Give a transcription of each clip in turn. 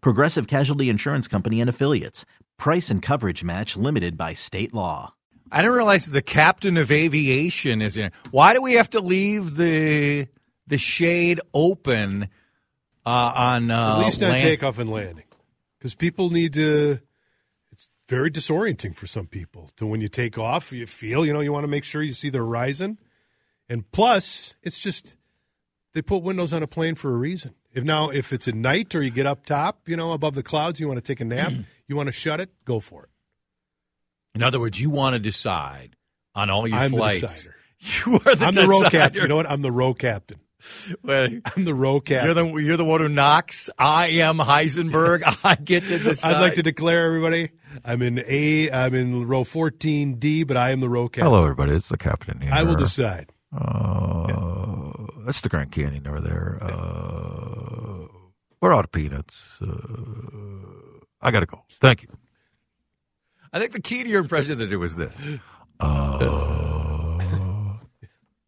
Progressive Casualty Insurance Company and Affiliates. Price and coverage match limited by state law. I didn't realize the captain of aviation is in. Why do we have to leave the the shade open uh, on uh, At least on land- takeoff and landing, because people need to. It's very disorienting for some people. To when you take off, you feel you know you want to make sure you see the horizon, and plus it's just they put windows on a plane for a reason. If now if it's at night or you get up top, you know above the clouds, you want to take a nap, you want to shut it, go for it. In other words, you want to decide on all your I'm flights. decider. You are the I'm the row captain. You know what? I'm the row captain. Well, I'm the row captain. You're the you're the one who knocks. I am Heisenberg. I get to decide. I'd like to declare everybody. I'm in A. I'm in row 14D, but I am the row captain. Hello, everybody. It's the captain here. I will decide. Uh, That's the Grand Canyon over there. Uh, we're out of peanuts. Uh, I got to go. Thank you. I think the key to your impression that it was this.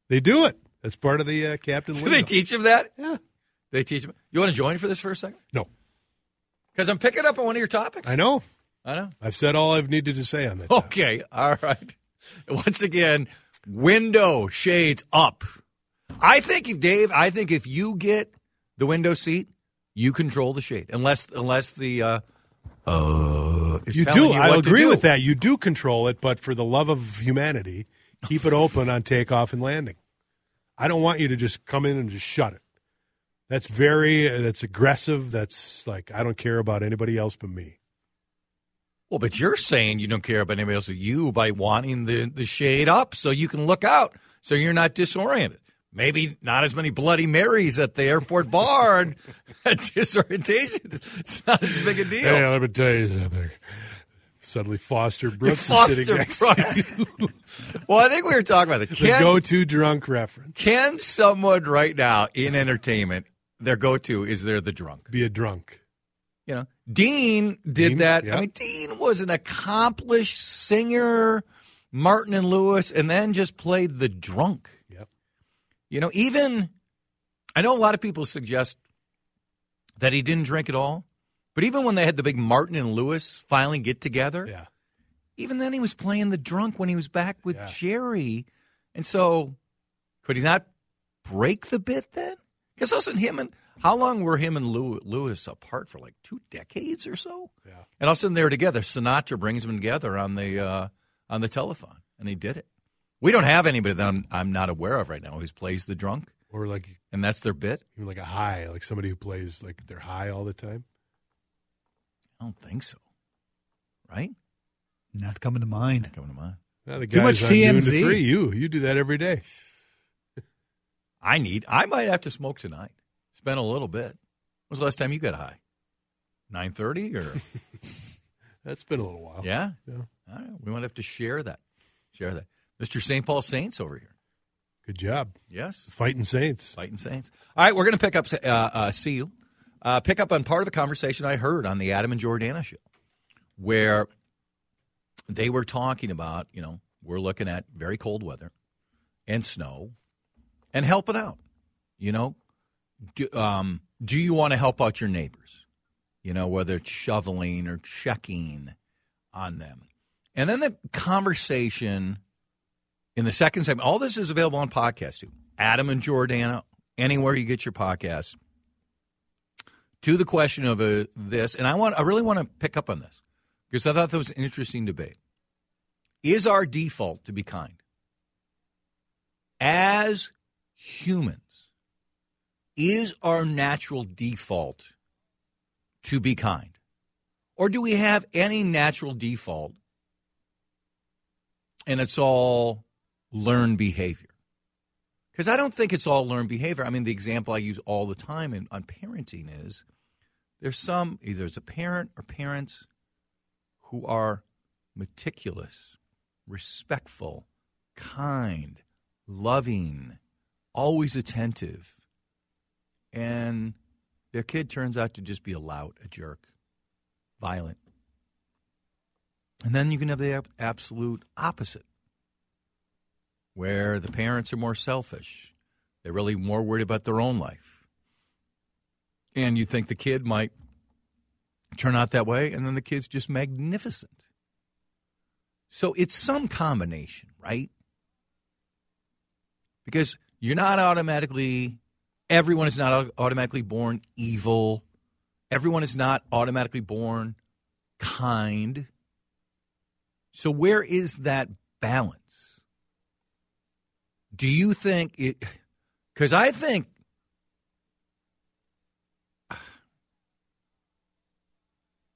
They do it. That's part of the uh, captain. Do they teach him that? Yeah. They teach him. You want to join for this for a second? No, Because I'm picking up on one of your topics. I know. I know. I've said all I've needed to say on that. topic. Okay. All right. Once again, window shades up. I think if Dave, I think if you get the window seat, you control the shade, unless unless the uh, uh You do. You I agree do. with that. You do control it, but for the love of humanity, keep it open on takeoff and landing. I don't want you to just come in and just shut it. That's very. uh, That's aggressive. That's like I don't care about anybody else but me. Well, but you're saying you don't care about anybody else but you by wanting the, the shade up so you can look out so you're not disoriented. Maybe not as many Bloody Marys at the airport bar and disorientation. It's not as big a deal. Hey, let me tell you something. Suddenly, Foster Brooks Foster is sitting next Brooks. to you. well, I think we were talking about the Can, go-to drunk reference. can someone right now in entertainment, their go to is they're the drunk? Be a drunk. You know, Dean did Dean, that. yeah. I mean, Dean was an accomplished singer, Martin and Lewis, and then just played the drunk. You know, even I know a lot of people suggest that he didn't drink at all, but even when they had the big Martin and Lewis finally get together, Yeah. even then he was playing the drunk when he was back with Yeah. Jerry. And so could he not break the bit then? Because wasn't him and how long were him and Lewis apart for like two decades or so? Yeah. And all of a sudden they're together. Sinatra brings them together on the uh, on the telephone, and he did it. We don't have anybody that I'm, I'm not aware of right now who plays the drunk, Or like and that's their bit. even like a high, like somebody who plays like they're high all the time. I don't think so. Right? Not coming to mind. Not coming to mind. Well, the Too much guys on noon to TMZ. Three, you you do that every day. I need. I might have to smoke tonight. It's a little bit. When was the last time you got high? Nine thirty or That's been a little while. yeah? Yeah. All right, we might have to share that. Share that. Mr. St. Paul Saints over here. Good job, Yes, fighting Saints. fighting Saints. All right, we're going to pick up. Uh, uh, see you. Uh, pick up on part of the conversation I heard on the Adam and Jordana show, where they were talking about. You know, we're looking at very cold weather and snow, and helping out. You know, do, um, do you want to help out your neighbors? You know, whether it's shoveling or checking on them. And then the conversation in the second segment, all this is available on podcast too. Adam and Jordana, anywhere you get your podcasts. To the question of uh, this, and I want, I really want to pick up on this because I thought that was an interesting debate. Is our default to be kind? As humans, is our natural default to be kind? Or do we have any natural default and it's all learned behavior? Because I don't think it's all learned behavior. I mean, the example I use all the time in, on parenting is there's some, either it's a parent or parents who are meticulous, respectful, kind, loving, always attentive, and their kid turns out to just be a lout, a jerk, violent. And then you can have the absolute opposite, where the parents are more selfish. They're really more worried about their own life. And you think the kid might turn out that way, and then the kid's just magnificent. So it's some combination, right? Because you're not automatically, everyone is not automatically born evil. Everyone is not automatically born kind. So where is that balance? Do you think it, because I think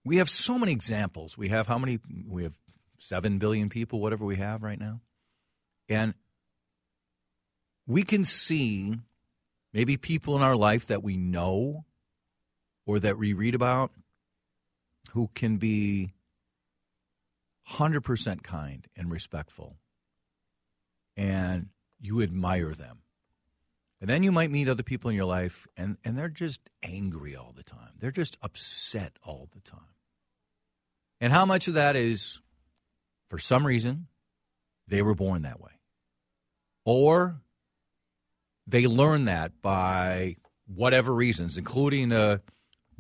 we have so many examples. We have how many? We have 7 billion people, whatever we have right now. And we can see maybe people in our life that we know or that we read about who can be 100% kind and respectful. And you admire them. And then you might meet other people in your life and, and they're just angry all the time. They're just upset all the time. And how much of that is for some reason they were born that way? Or they learn that by whatever reasons, including a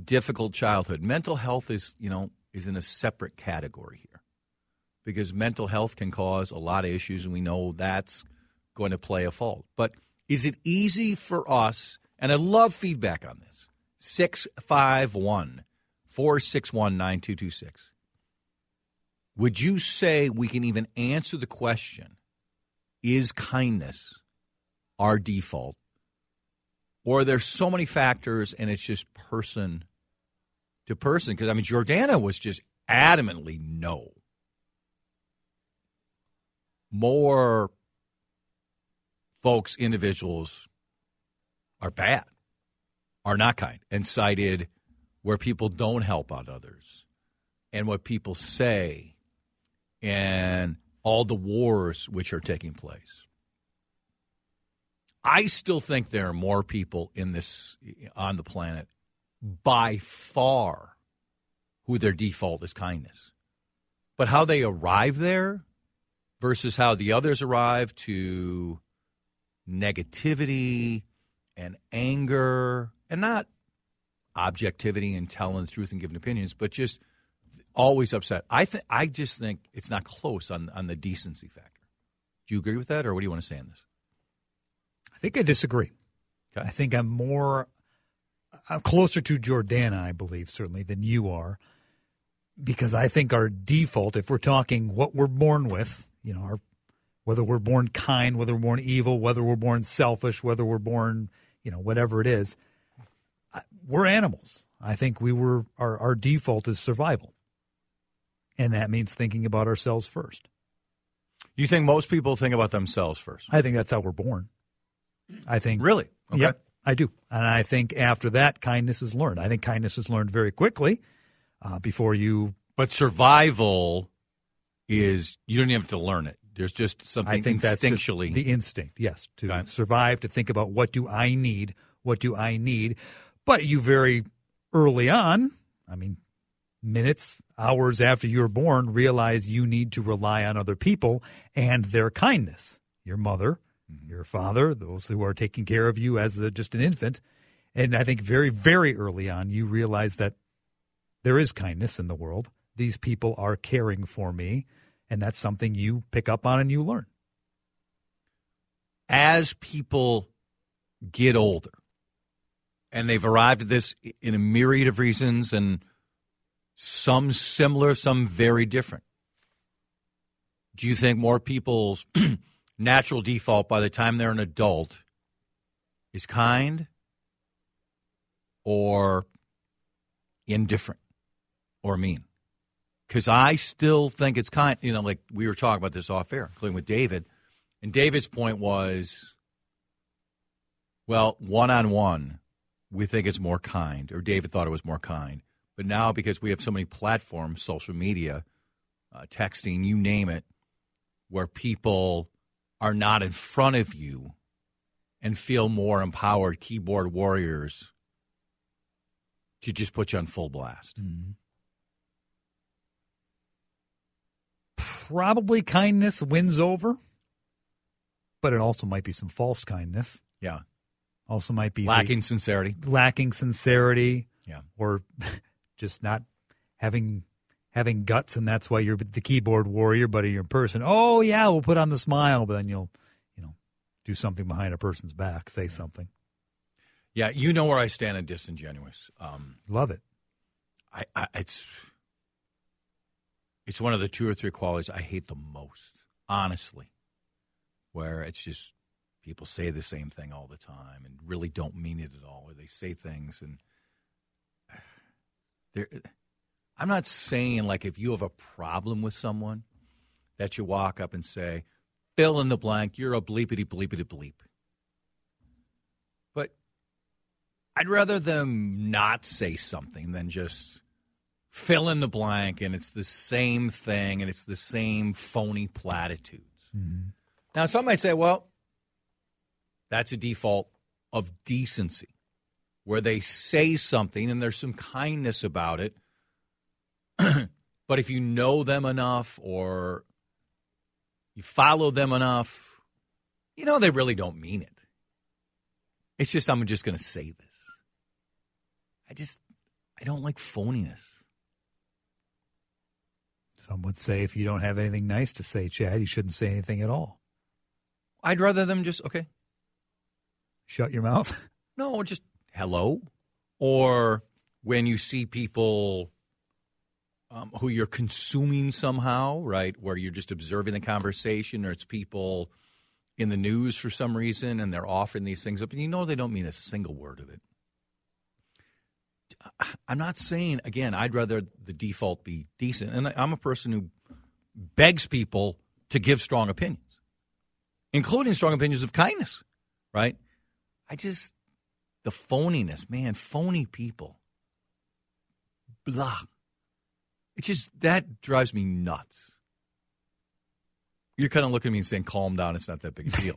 difficult childhood. Mental health is, you know, is in a separate category here because mental health can cause a lot of issues, and we know that's going to play a fault. But is it easy for us? And I love feedback on this 651 461 9226. Would you say we can even answer the question is kindness our default? Or there's so many factors and it's just person to person? Because, I mean, Jordana was just adamantly no. More folks, individuals are bad, are not kind, and cited where people don't help out others and what people say and all the wars which are taking place. I still think there are more people in this on the planet by far who their default is kindness. But how they arrive there versus how the others arrive to negativity and anger and not objectivity and telling the truth and giving opinions, but just always upset. I think I just think it's not close on on the decency factor. Do you agree with that, or what do you want to say on this? I think I disagree. Okay. I think I'm more, I'm closer to Jordana, I believe, certainly, than you are, because I think our default, if we're talking what we're born with, you know, our, whether we're born kind, whether we're born evil, whether we're born selfish, whether we're born, you know, whatever it is, we're animals. I think we were, our, our default is survival. And that means thinking about ourselves first. You think most people think about themselves first? I think that's how we're born. I think Really? Okay. Yep, I do. And I think after that, kindness is learned. I think kindness is learned very quickly uh, before you. But survival is you don't even have to learn it. There's just something I think that's instinctually. the instinct, yes, to survive, to think about what do I need, what do I need. But you very early on, I mean, minutes, hours after you're born, realize you need to rely on other people and their kindness. Your mother, mm-hmm. your father, those who are taking care of you as a, just an infant. And I think very, very early on, you realize that there is kindness in the world. These people are caring for me. And that's something you pick up on and you learn. as people get older, and they've arrived at this in a myriad of reasons, and Some similar, some very different. Do you think more people's natural default by the time they're an adult is kind or indifferent or mean? Because I still think it's kind. You know, like we were talking about this off air, including with David, and David's point was, well, one on one, we think it's more kind, or David thought it was more kind. But now, because we have so many platforms, social media, uh, texting, you name it, where people are not in front of you and feel more empowered keyboard warriors to just put you on full blast. Mm-hmm. Probably kindness wins over, but it also might be some false kindness. Yeah. Also might be Lacking the- sincerity. lacking sincerity. Yeah. Or just not having having guts, and that's why you're the keyboard warrior, but you're in person. Oh yeah, we'll put on the smile, but then you'll, you know, do something behind a person's back, say something. Yeah, you know where I stand on disingenuous. Um, Love it. I, I it's it's one of the two or three qualities I hate the most, honestly. Where it's just people say the same thing all the time and really don't mean it at all, or they say things and they're. I'm not saying like if you have a problem with someone that you walk up and say, fill in the blank, you're a bleepity bleepity bleep. But I'd rather them not say something than just fill in the blank and it's the same thing and it's the same phony platitudes. Mm-hmm. Now, some might say, well, that's a default of decency where they say something and there's some kindness about it. but if you know them enough or you follow them enough, you know they really don't mean it. It's just, I'm just going to say this. I just, I don't like phoniness. Some would say if you don't have anything nice to say, Chad, you shouldn't say anything at all. I'd rather them just, okay, Shut your mouth. no, just hello. Or when you see people um, who you're consuming somehow, right, where you're just observing the conversation, or it's people in the news for some reason and they're offering these things up, and you know they don't mean a single word of it. I'm not saying, again, I'd rather the default be decent. And I'm a person who begs people to give strong opinions, including strong opinions of kindness, right? I just, the phoniness, man, phony people. Blah. It just, that drives me nuts. You're kind of looking at me and saying, calm down, it's not that big a deal.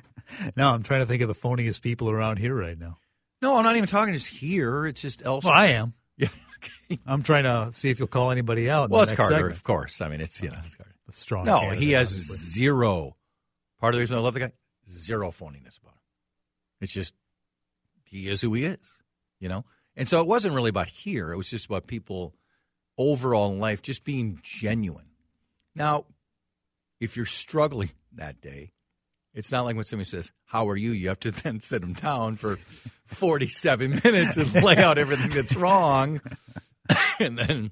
now I'm trying to think of the phoniest people around here right now. No, I'm not even talking just here. It's just elsewhere. Well, I am. Yeah. okay. I'm trying to see if you'll call anybody out. in Well, the it's next Carter, segment. of course. I mean, it's, you know, it's Carter. The strong. No, he has obviously. zero. Part of the reason I love the guy, zero phoniness about him. It's just he is who he is, you know. And so it wasn't really about here. It was just about people overall in life just being genuine. Now, if you're struggling that day, it's not like when somebody says, "How are you?" You have to then sit them down for 47 minutes and lay out everything that's wrong, and then,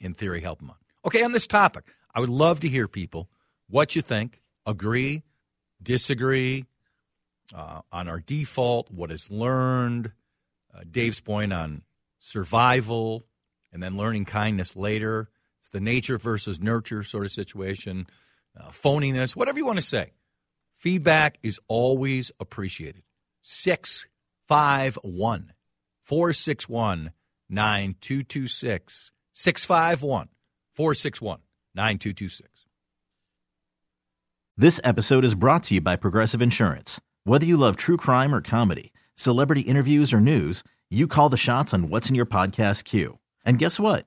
in theory, help them out. Okay, on this topic, I would love to hear people what you think. Agree, disagree uh, on our default, what is learned. Uh, Dave's point on survival and then learning kindness later. It's the nature versus nurture sort of situation, uh, phoniness, whatever you want to say. Feedback is always appreciated. 651 461 9226. 651 461 9226. This episode is brought to you by Progressive Insurance. Whether you love true crime or comedy, celebrity interviews or news, you call the shots on what's in your podcast queue. And guess what?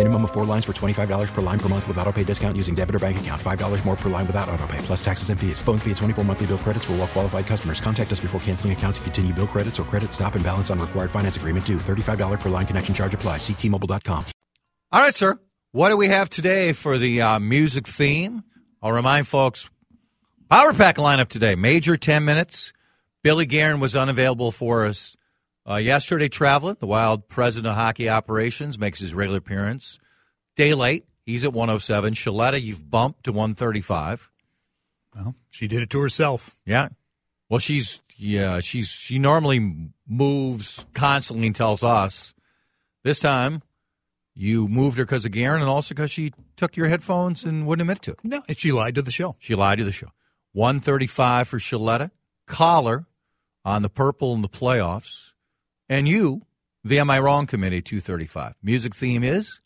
Minimum of four lines for $25 per line per month with auto pay discount using debit or bank account. $5 more per line without auto pay, plus taxes and fees. Phone fee at 24 monthly bill credits for all well qualified customers. Contact us before canceling account to continue bill credits or credit stop and balance on required finance agreement due. $35 per line connection charge apply. Ctmobile.com. All right, sir. What do we have today for the uh, music theme? I'll remind folks Power Pack lineup today. Major 10 minutes. Billy Guerin was unavailable for us uh, yesterday traveling. The Wild president of hockey operations makes his regular appearance. Day late. He's at 107. Shaletta, you've bumped to 135. Well, she did it to herself. Yeah. Well, she's yeah, she's she normally moves constantly and tells us. This time, you moved her because of Guerin and also because she took your headphones and wouldn't admit to it. No, and she lied to the show. She lied to the show. 135 for Shaletta. Collar on the purple in the playoffs. And you, the Am I Wrong Committee, 235. Music theme is?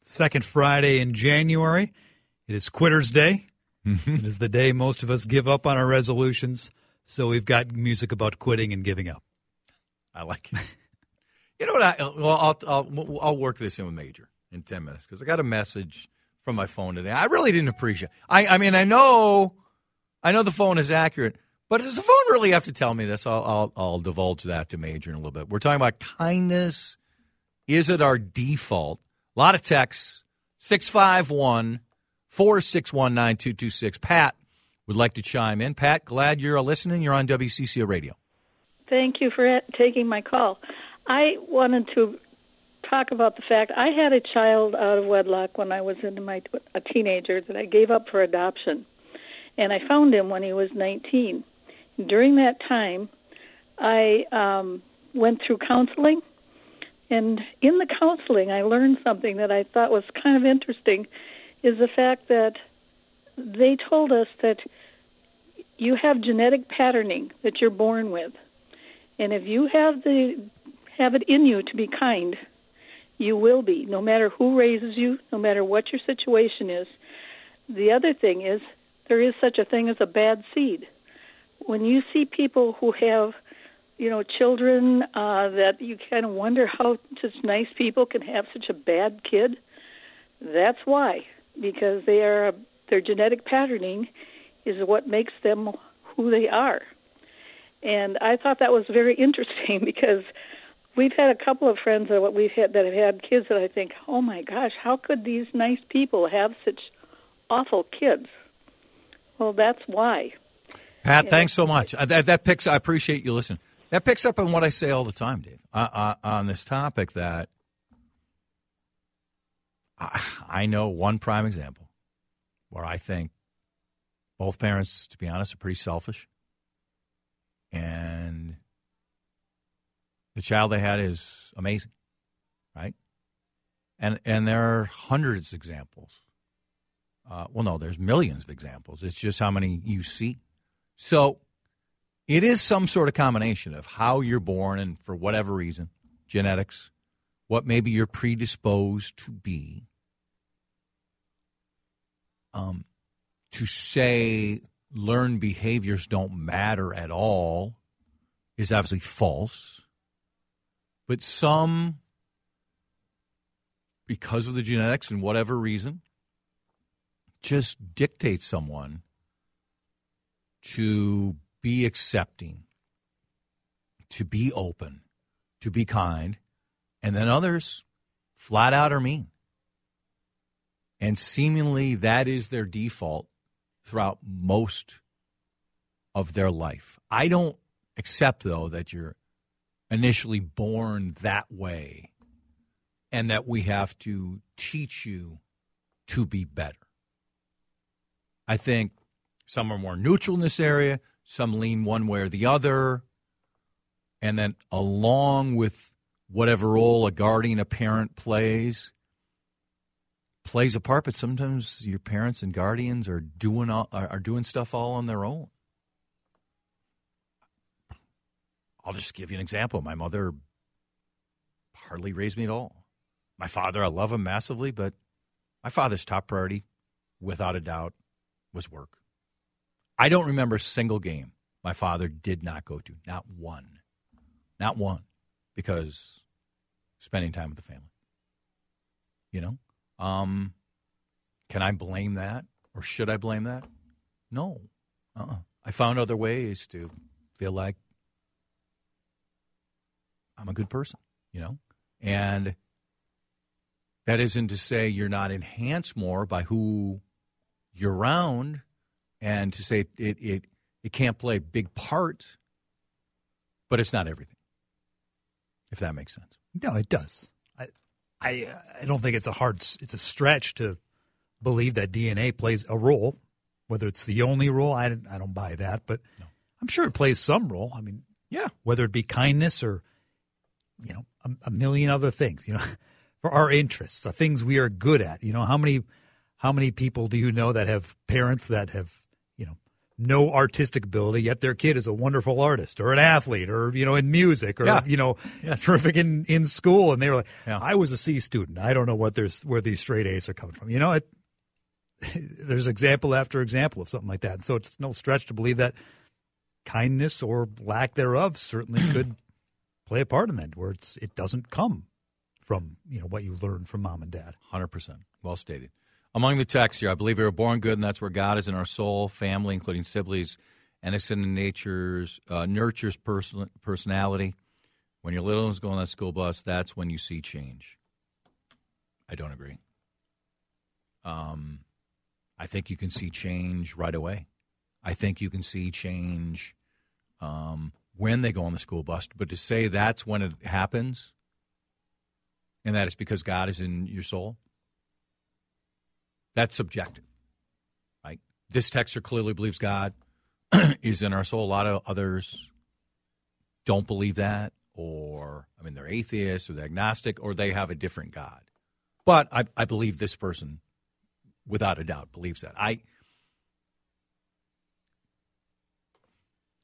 Second Friday in January. It is Quitter's Day. Mm-hmm. it is the day most of us give up on our resolutions. So we've got music about quitting and giving up. I like it. you know what? I, well, I'll, I'll, I'll work this in with Major in 10 minutes because I got a message from my phone today. I really didn't appreciate I, I mean, I know, I know the phone is accurate, but does the phone really have to tell me this? I'll, I'll, I'll divulge that to Major in a little bit. We're talking about kindness. Is it our default? A lot of texts. 651 461 9226. Pat would like to chime in. Pat, glad you're listening. You're on WCCO Radio. Thank you for taking my call. I wanted to talk about the fact I had a child out of wedlock when I was in my a teenager that I gave up for adoption, and I found him when he was 19. During that time, I um, went through counseling, and in the counseling, I learned something that I thought was kind of interesting. Is the fact that they told us that you have genetic patterning that you're born with. And if you have the have it in you to be kind, you will be, no matter who raises you, no matter what your situation is. The other thing is there is such a thing as a bad seed. When you see people who have, you know, children uh, that you kind of wonder how such nice people can have such a bad kid, that's why, because they are their genetic patterning is what makes them who they are. And I thought that was very interesting because we've had a couple of friends that we've had that have had kids that I think, oh my gosh, how could these nice people have such awful kids? Well, that's why. Pat, thanks so much. Uh, that, that picks. I appreciate you listening. That picks up on what I say all the time, Dave, uh, uh, on this topic. That I, I know one prime example where I think both parents, to be honest, are pretty selfish. And the child they had is amazing, right? And and there are hundreds of examples. Uh, well, no, there's millions of examples. It's just how many you see. So it is some sort of combination of how you're born and for whatever reason, genetics, what maybe you're predisposed to be, um, to say learned behaviors don't matter at all is obviously false. But some, because of the genetics and whatever reason, just dictate someone to be accepting, to be open, to be kind, and then others flat out are mean. And seemingly that is their default throughout most of their life. I don't accept, though, that you're initially born that way and that we have to teach you to be better. I think some are more neutral in this area, some lean one way or the other. And then, along with whatever role a guardian, a parent plays, plays a part. But sometimes your parents and guardians are doing all, are, doing stuff all on their own. I'll just give you an example. My mother hardly raised me at all. My father, I love him massively, but my father's top priority, without a doubt, was work. I don't remember a single game my father did not go to, not one. Not one, because spending time with the family. You know? Um, can I blame that or should I blame that? No. Uh-uh. I found other ways to feel like I'm a good person, you know? And that isn't to say you're not enhanced more by who you're around and to say it, it, it can't play a big part, but it's not everything, if that makes sense. No, it does. I, I, I don't think it's a hard, it's a stretch to believe that DNA plays a role. Whether it's the only role, I, I don't buy that, but no. I'm sure it plays some role. I mean, yeah, whether it be kindness or you know a, a million other things, you know, for our interests, the things we are good at. You know, how many how many people do you know that have parents that have no artistic ability, yet their kid is a wonderful artist or an athlete or, you know, in music or, Yeah. you know, Yes. terrific in, in school. And they were like, Yeah. I was a C student. I don't know what there's, where these straight A's are coming from. You know, it, there's example after example of something like that. So it's no stretch to believe that kindness or lack thereof certainly could play a part in that where it's, it doesn't come from, you know, what you learned from mom and dad. 100%. Well stated. Among the texts here, I believe we were born good, and that's where God is in our soul, family, including siblings, and it's in nature's, uh, nurtures person, personality. When your little one's going on that school bus, that's when you see change. I don't agree. Um, I think you can see change right away. I think you can see change um, when they go on the school bus. But to say that's when it happens, and that it's because God is in your soul, that's subjective, right? This texter clearly believes God is in our soul. A lot of others don't believe that, or I mean, they're atheists or they're agnostic, or they have a different God. But I, I believe this person, without a doubt, believes that. I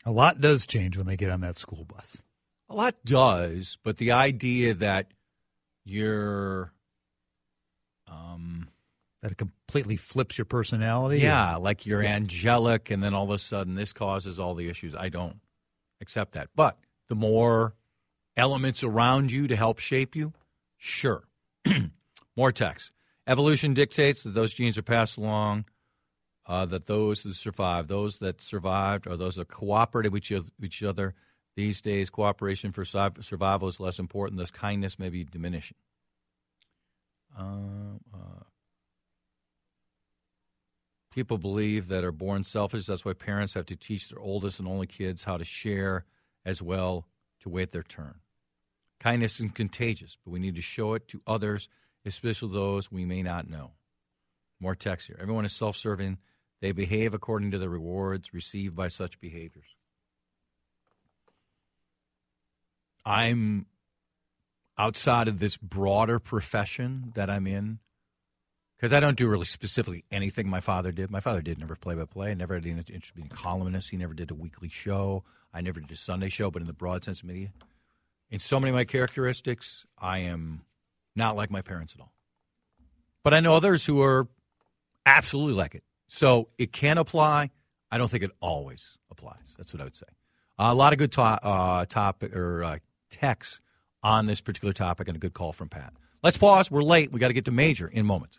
A lot does change when they get on that school bus. A lot does, but the idea that you're, um, That it completely flips your personality. yeah, like you're angelic, and then all of a sudden this causes all the issues. I don't accept that. But the more elements around you to help shape you, sure. more text. Evolution dictates that those genes are passed along. Uh, that those that survive, those that survived, are those that cooperated with each other. These days, cooperation for survival is less important. Thus, kindness may be diminishing. Uh, uh, people believe that are born selfish. That's why parents have to teach their oldest and only kids how to share as well to wait their turn. Kindness is contagious, but we need to show it to others, especially those we may not know. More text here. Everyone is self serving. They behave according to the rewards received by such behaviors. I'm outside of this broader profession that I'm in because I don't do really specifically anything my father did. My father did never play by play. I never had any interest in being a columnist. He never did a weekly show. I never did a Sunday show, but in the broad sense of media. In so many of my characteristics, I am not like my parents at all. But I know others who are absolutely like it. So it can apply. I don't think it always applies. That's what I would say. a lot of good to- uh, topic or uh, texts on this particular topic and a good call from Pat. Let's pause. We're late. We got to get to Major in moments.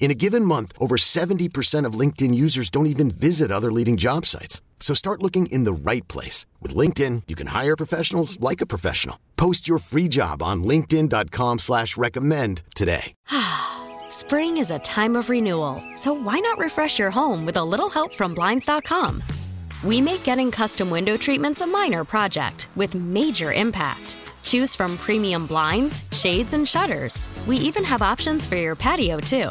In a given month, over 70% of LinkedIn users don't even visit other leading job sites. So start looking in the right place. With LinkedIn, you can hire professionals like a professional. Post your free job on linkedin.com slash recommend today. Spring is a time of renewal, so why not refresh your home with a little help from Blinds.com? We make getting custom window treatments a minor project with major impact. Choose from premium blinds, shades, and shutters. We even have options for your patio, too.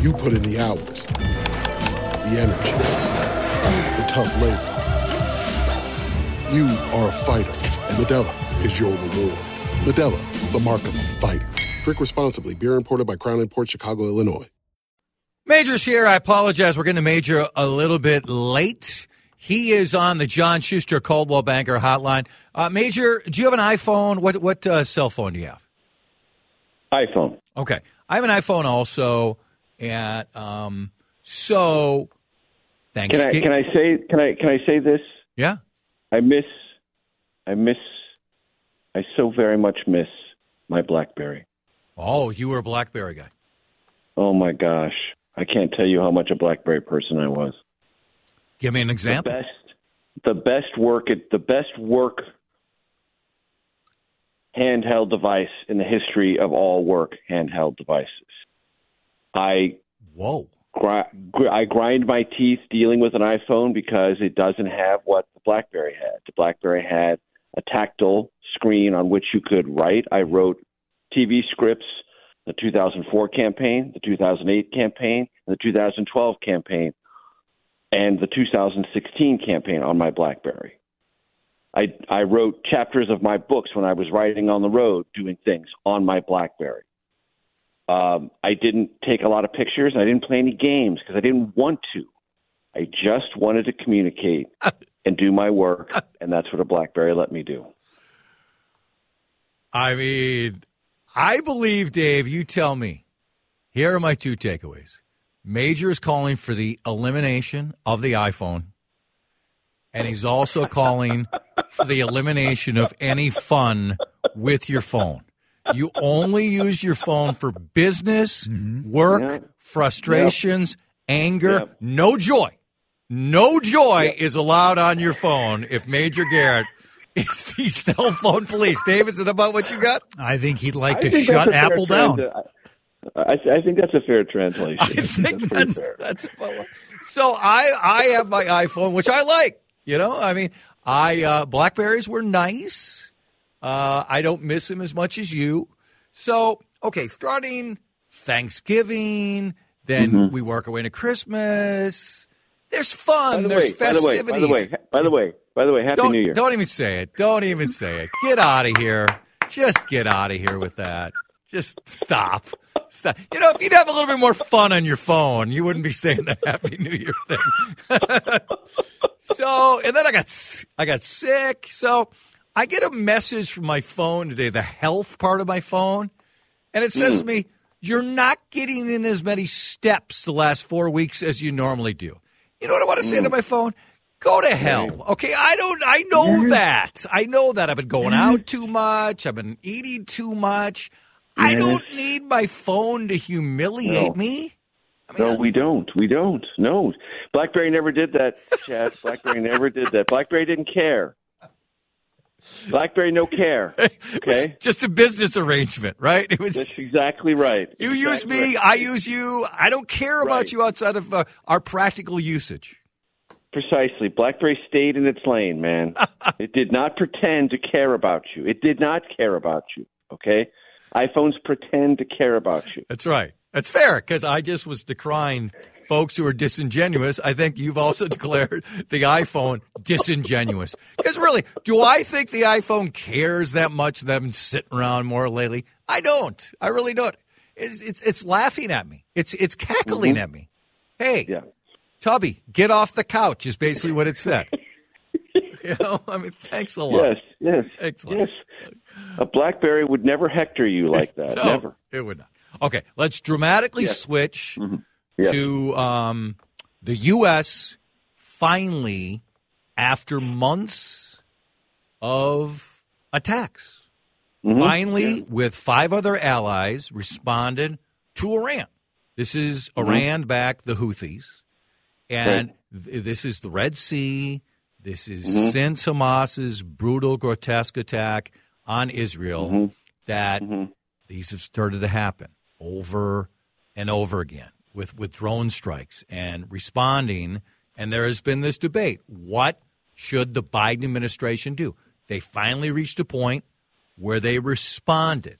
You put in the hours, the energy, the tough labor. You are a fighter, and Modelo is your reward. Modelo, the mark of a fighter. Drink responsibly. Beer imported by Crown Imports Chicago, Illinois. Major's here. I apologize. We're getting to Major a little bit late. He is on the John Schuster Coldwell Banker Hotline. Uh, Major, do you have an iPhone? What what uh, cell phone do you have? iPhone. Okay, I have an iPhone also, and um, so Can I can I say can I can I say this? Yeah. I miss I miss I so very much miss my BlackBerry. Oh, you were a BlackBerry guy. Oh my gosh. I can't tell you how much a BlackBerry person I was. Give me an example. The best the best work the best work handheld device in the history of all work handheld devices. I whoa. Gr- I grind my teeth dealing with an iPhone because it doesn't have what the BlackBerry had. The BlackBerry had a tactile screen on which you could write. I wrote TV scripts, the 2004 campaign, the 2008 campaign, the 2012 campaign, and the 2016 campaign on my BlackBerry. I I wrote chapters of my books when I was riding on the road doing things on my BlackBerry. Um, I didn't take a lot of pictures. I didn't play any games because I didn't want to. I just wanted to communicate and do my work, and that's what a BlackBerry let me do. I mean, I believe, Dave, you tell me. Here are my two takeaways. Major is calling for the elimination of the iPhone, and he's also calling for the elimination of any fun with your phone. You only use your phone for business, work, Yep. frustrations, anger, no joy. No joy is allowed on your phone if Major Garrett is the cell phone police. Dave, is it about what you got? I think he'd like I to shut that's a fair Apple down. trans- I, I think that's a fair translation. I think pretty that's fair. that's so. I I have my iPhone, which I like. You know, I mean, I uh, Blackberries were nice. Uh, I don't miss him as much as you. So okay, starting Thanksgiving, then Mhm. we work our way into Christmas. There's fun. the There's way, by the way, festivities. by the way, by the way, by the way, Happy don't, New Year. Don't even say it. Don't even say it. Get out of here. Just get out of here with that. Just stop. Stop. You know, if you'd have a little bit more fun on your phone, you wouldn't be saying the Happy New Year thing. so, and then I got I got sick. So, I get a message from my phone today, the health part of my phone, and it says to hmm. me, "You're not getting in as many steps the last four weeks as you normally do." You know what I want to say to hmm. my phone? Go to hell. Okay, I don't. I know that. I know that. I've been going out mm-hmm. too much. I've been eating too much. I don't need my phone to humiliate No. me. no, we don't. We don't. No, BlackBerry never did that, Chad. BlackBerry never did that. BlackBerry didn't care. BlackBerry no care. Okay, Just a business arrangement, right? It was. that's exactly right. You use me. right. I use you. I don't care about Right. you outside of uh, our practical usage. Precisely. BlackBerry stayed in its lane, man. it did not pretend to care about you. It did not care about you. Okay, iPhones pretend to care about you. That's right. That's fair because I just was decrying folks who are disingenuous. I think you've also declared the iPhone disingenuous. Because really, do I think the iPhone cares that much that I've been sitting around more lately? I don't. I really don't. It's it's, it's laughing at me. It's it's cackling Mhm. at me. Hey, Yeah. Tubby, get off the couch is basically what it said. you know, I mean, thanks a lot. Yes, yes, Excellent. yes. A BlackBerry would never hector you like that. No, Never. It would not. Okay, let's dramatically Yes. switch To um, the U.S. finally, after months of attacks, Mm-hmm. finally, with five other allies, responded to Iran. This is Mm-hmm. Iran backed the Houthis, and th- this is the Red Sea. This is Mm-hmm. since Hamas's brutal, grotesque attack on Israel Mm-hmm. that these have started to happen over and over again with, with drone strikes and responding. And there has been this debate. What should the Biden administration do? They finally reached a point where they responded.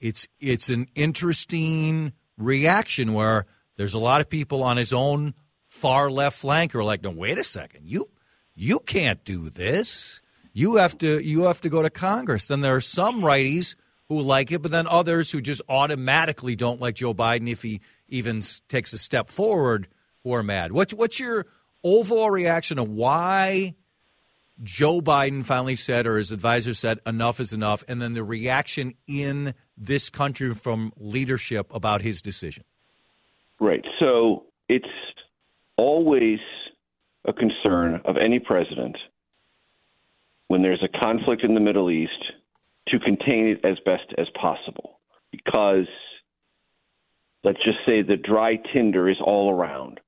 It's it's an interesting reaction where there's a lot of people on his own far left flank who are like, no, wait a second, you you can't do this. You have to you have to go to Congress. Then there are some righties who like it, but then others who just automatically don't like Joe Biden if he even takes a step forward who are mad. What's what's your overall reaction to why Joe Biden finally said, or his advisor said, enough is enough, and then the reaction in this country from leadership about his decision? Right. So it's always a concern of any president when there's a conflict in the Middle East to contain it as best as possible. Because let's just say the dry tinder is all around,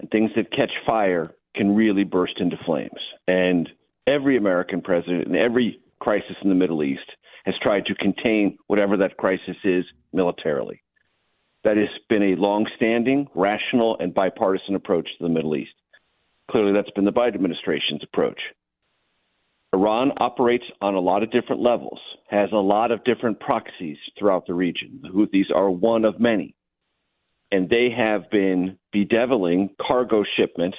and things that catch fire can really burst into flames. And every American president in every crisis in the Middle East has tried to contain whatever that crisis is militarily. That has been a long-standing, rational, and bipartisan approach to the Middle East. Clearly, that's been the Biden administration's approach. Iran operates on a lot of different levels, has a lot of different proxies throughout the region. The Houthis are one of many. And they have been bedeviling cargo shipments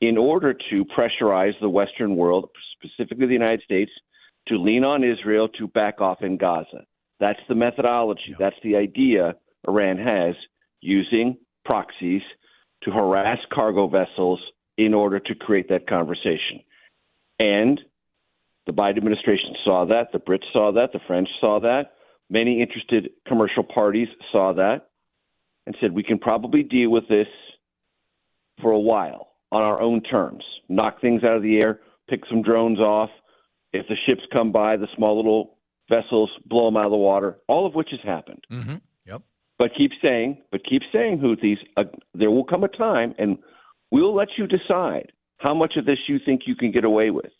in order to pressurize the Western world, specifically the United States, to lean on Israel to back off in Gaza. That's the methodology. That's the idea Iran has using proxies to harass cargo vessels in order to create that conversation. And the Biden administration saw that. The Brits saw that. The French saw that. Many interested commercial parties saw that and said, we can probably deal with this for a while on our own terms. Knock things out of the air, pick some drones off. If the ships come by, the small little vessels blow them out of the water, all of which has happened. Mm-hmm. Yep. But keep saying, but keep saying, Houthis, uh, there will come a time, and we'll let you decide how much of this you think you can get away with.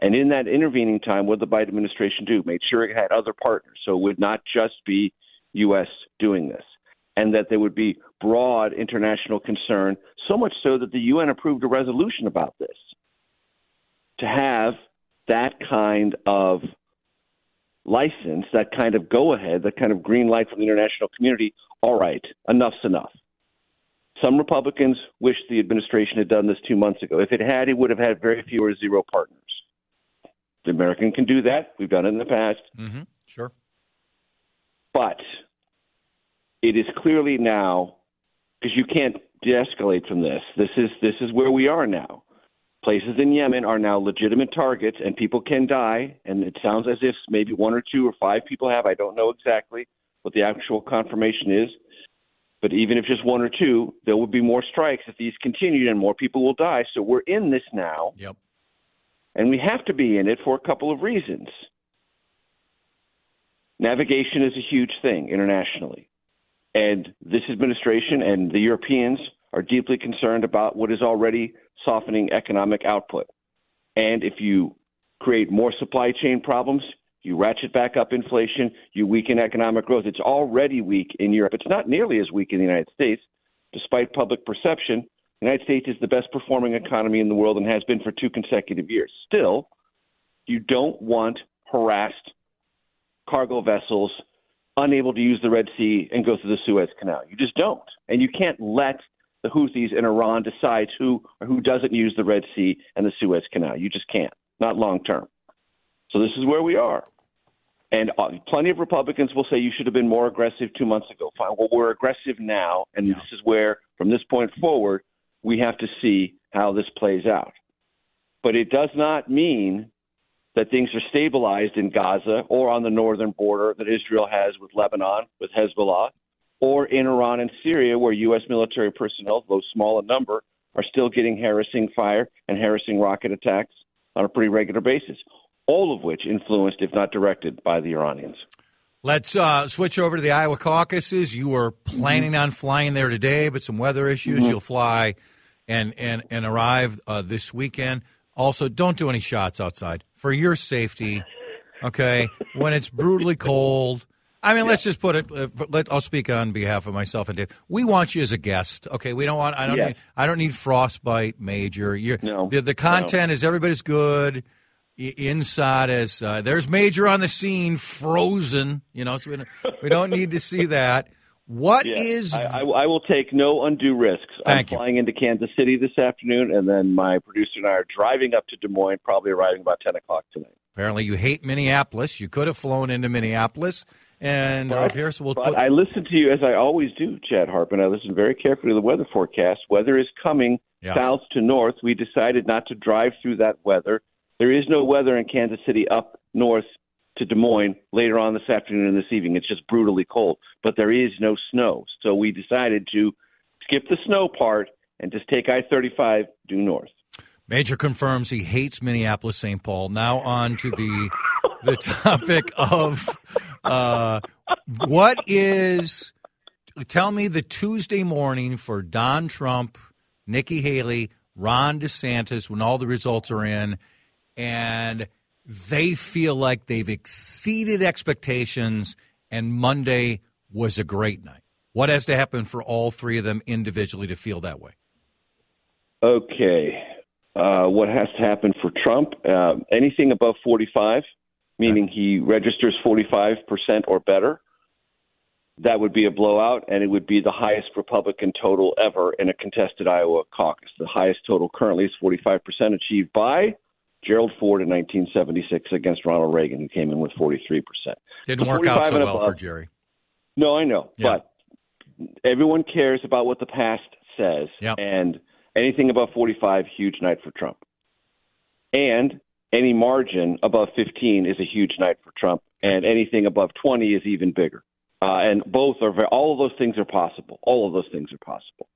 And in that intervening time, what did the Biden administration do? Made sure it had other partners, so it would not just be U.S. doing this, and that there would be broad international concern. So much so that the UN approved a resolution about this. To have that kind of license, that kind of go ahead, that kind of green light from the international community, all right, enough's enough. Some Republicans wish the administration had done this two months ago. If it had, it would have had very few or zero partners. The American can do that. We've done it in the past. Mm-hmm. Sure. But it is clearly now because you can't de-escalate from this. This is this is where we are now. Places in Yemen are now legitimate targets, and people can die. And it sounds as if maybe one or two or five people have. I don't know exactly what the actual confirmation is. But even if just one or two, there will be more strikes if these continue, and more people will die. So we're in this now. Yep. And we have to be in it for a couple of reasons. Navigation is a huge thing internationally. And this administration and the Europeans are deeply concerned about what is already softening economic output. And if you create more supply chain problems, you ratchet back up inflation, you weaken economic growth. It's already weak in Europe. It's not nearly as weak in the United States, despite public perception. The United States is the best performing economy in the world and has been for two consecutive years. Still, you don't want harassed cargo vessels unable to use the Red Sea and go through the Suez Canal. You just don't. And you can't let the Houthis in Iran decide who or who doesn't use the Red Sea and the Suez Canal. You just can't, not long term. So this is where we are. And uh, plenty of Republicans will say you should have been more aggressive two months ago. Fine. Well, we're aggressive now, and this is where, from this point forward, we have to see how this plays out. But it does not mean that things are stabilized in Gaza or on the northern border that Israel has with Lebanon, with Hezbollah, or in Iran and Syria, where U.S. military personnel, though small in number, are still getting harassing fire and harassing rocket attacks on a pretty regular basis, all of which influenced, if not directed, by the Iranians. Let's uh, switch over to the Iowa caucuses. You were planning mm-hmm. on flying there today, but some weather issues. Mm-hmm. You'll fly and and and arrive uh, this weekend. Also, don't do any shots outside for your safety. Okay, when it's brutally cold. I mean, yeah. let's just put it. Uh, let, I'll speak on behalf of myself and Dave. We want you as a guest. Okay, we don't want. I don't. Yes. Need, I don't need frostbite, major. You're, no, the, the content no. is everybody's good. Inside as uh, there's major on the scene, frozen. You know, so we, don't, we don't need to see that. What yeah, is? I, I, I, will take no undue risks. Thank I'm you. flying into Kansas City this afternoon, and then my producer and I are driving up to Des Moines, probably arriving about 10 o'clock tonight. Apparently, you hate Minneapolis. You could have flown into Minneapolis. And but, here, so we'll but put... I listen to you as I always do, Chad Hartman. I listen very carefully to the weather forecast. Weather is coming yeah. south to north. We decided not to drive through that weather. There is no weather in Kansas City up north to Des Moines later on this afternoon and this evening. It's just brutally cold, but there is no snow. So we decided to skip the snow part and just take I 35 due north. Major confirms he hates Minneapolis St. Paul. Now on to the the topic of uh, what is tell me the Tuesday morning for Don Trump, Nikki Haley, Ron DeSantis when all the results are in and they feel like they've exceeded expectations, and Monday was a great night. What has to happen for all three of them individually to feel that way? Okay. Uh, what has to happen for Trump? Uh, anything above 45, meaning he registers 45% or better, that would be a blowout, and it would be the highest Republican total ever in a contested Iowa caucus. The highest total currently is 45% achieved by Gerald Ford in 1976 against Ronald Reagan, who came in with 43%. Didn't work out so well above, for Jerry. No, I know. Yeah. But everyone cares about what the past says. Yep. And anything above 45, huge night for Trump. And any margin above 15 is a huge night for Trump. And anything above 20 is even bigger. Uh, and both are very, all of those things are possible. All of those things are possible.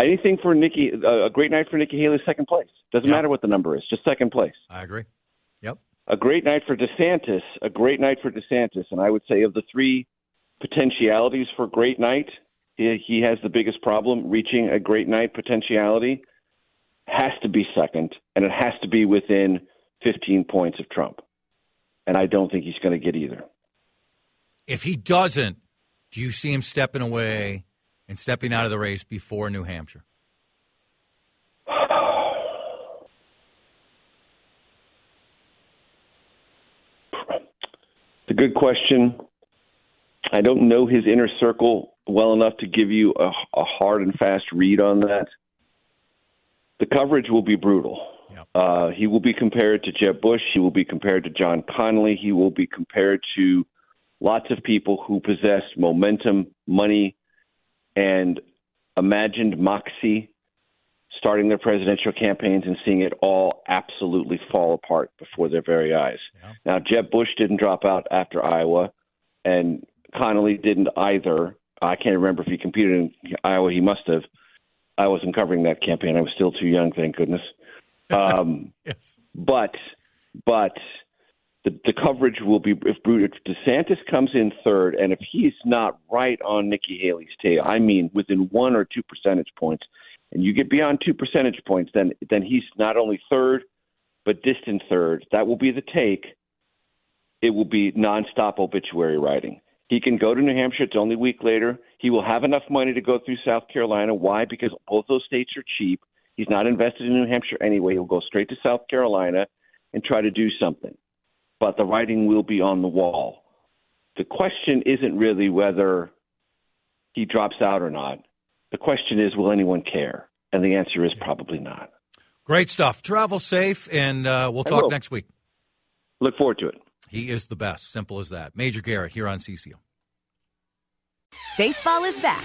Anything for Nikki, a great night for Nikki Haley, second place. Doesn't yep. matter what the number is, just second place. I agree. Yep. A great night for DeSantis, a great night for DeSantis. And I would say of the three potentialities for great night, he, he has the biggest problem reaching a great night potentiality. Has to be second, and it has to be within 15 points of Trump. And I don't think he's going to get either. If he doesn't, do you see him stepping away and stepping out of the race before New Hampshire? It's a good question. I don't know his inner circle well enough to give you a, a hard and fast read on that. The coverage will be brutal. Yep. Uh, he will be compared to Jeb Bush. He will be compared to John Connally. He will be compared to lots of people who possess momentum, money, and imagined moxie starting their presidential campaigns and seeing it all absolutely fall apart before their very eyes. Yeah. Now, Jeb Bush didn't drop out after Iowa, and Connally didn't either. I can't remember if he competed in Iowa. He must have. I wasn't covering that campaign. I was still too young, thank goodness. Um, yes. But, but the, the coverage will be if, if DeSantis comes in third, and if he's not right on Nikki Haley's tail, I mean within one or two percentage points, and you get beyond two percentage points, then then he's not only third, but distant third. That will be the take. It will be nonstop obituary writing. He can go to New Hampshire. It's only a week later. He will have enough money to go through South Carolina. Why? Because both those states are cheap. He's not invested in New Hampshire anyway. He'll go straight to South Carolina and try to do something but the writing will be on the wall the question isn't really whether he drops out or not. The question is, will anyone care? And the answer is probably not. Great stuff. Travel safe, and uh, we'll talk next week. Look forward to it. He is the best. Simple as that. Major Garrett here on CCO. Baseball is back,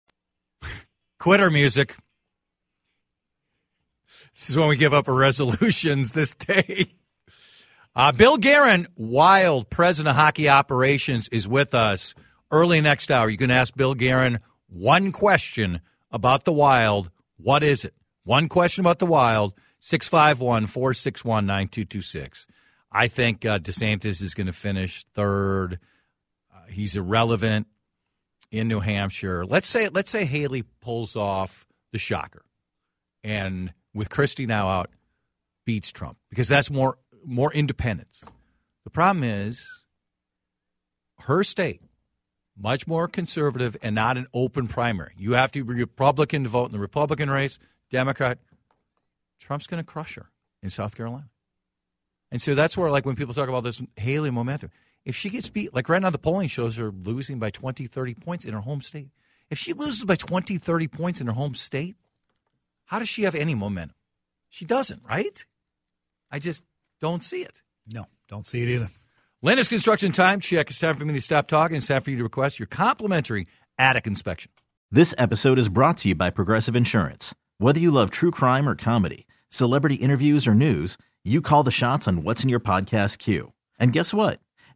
Quitter music. This is when we give up our resolutions this day. Uh, Bill Guerin, Wild, president of hockey operations, is with us early next hour. You can ask Bill Guerin one question about the Wild. What is it? One question about the Wild, 651 461 9226. I think uh, DeSantis is going to finish third. Uh, he's irrelevant in New Hampshire. Let's say let's say Haley pulls off the shocker, and with Christie now out, beats Trump because that's more more independence. The problem is her state much more conservative and not an open primary. You have to be Republican to vote in the Republican race, Democrat. Trump's going to crush her in South Carolina. And so that's where, like, when people talk about this Haley momentum, if she gets beat, like right now, the polling shows her losing by 20, 30 points in her home state. If she loses by 20, 30 points in her home state, how does she have any momentum? She doesn't, right? I just don't see it. No, don't see it either. Landis Construction Time Check. It's time for me to stop talking. It's time for you to request your complimentary attic inspection. This episode is brought to you by Progressive Insurance. Whether you love true crime or comedy, celebrity interviews or news, you call the shots on what's in your podcast queue. And guess what?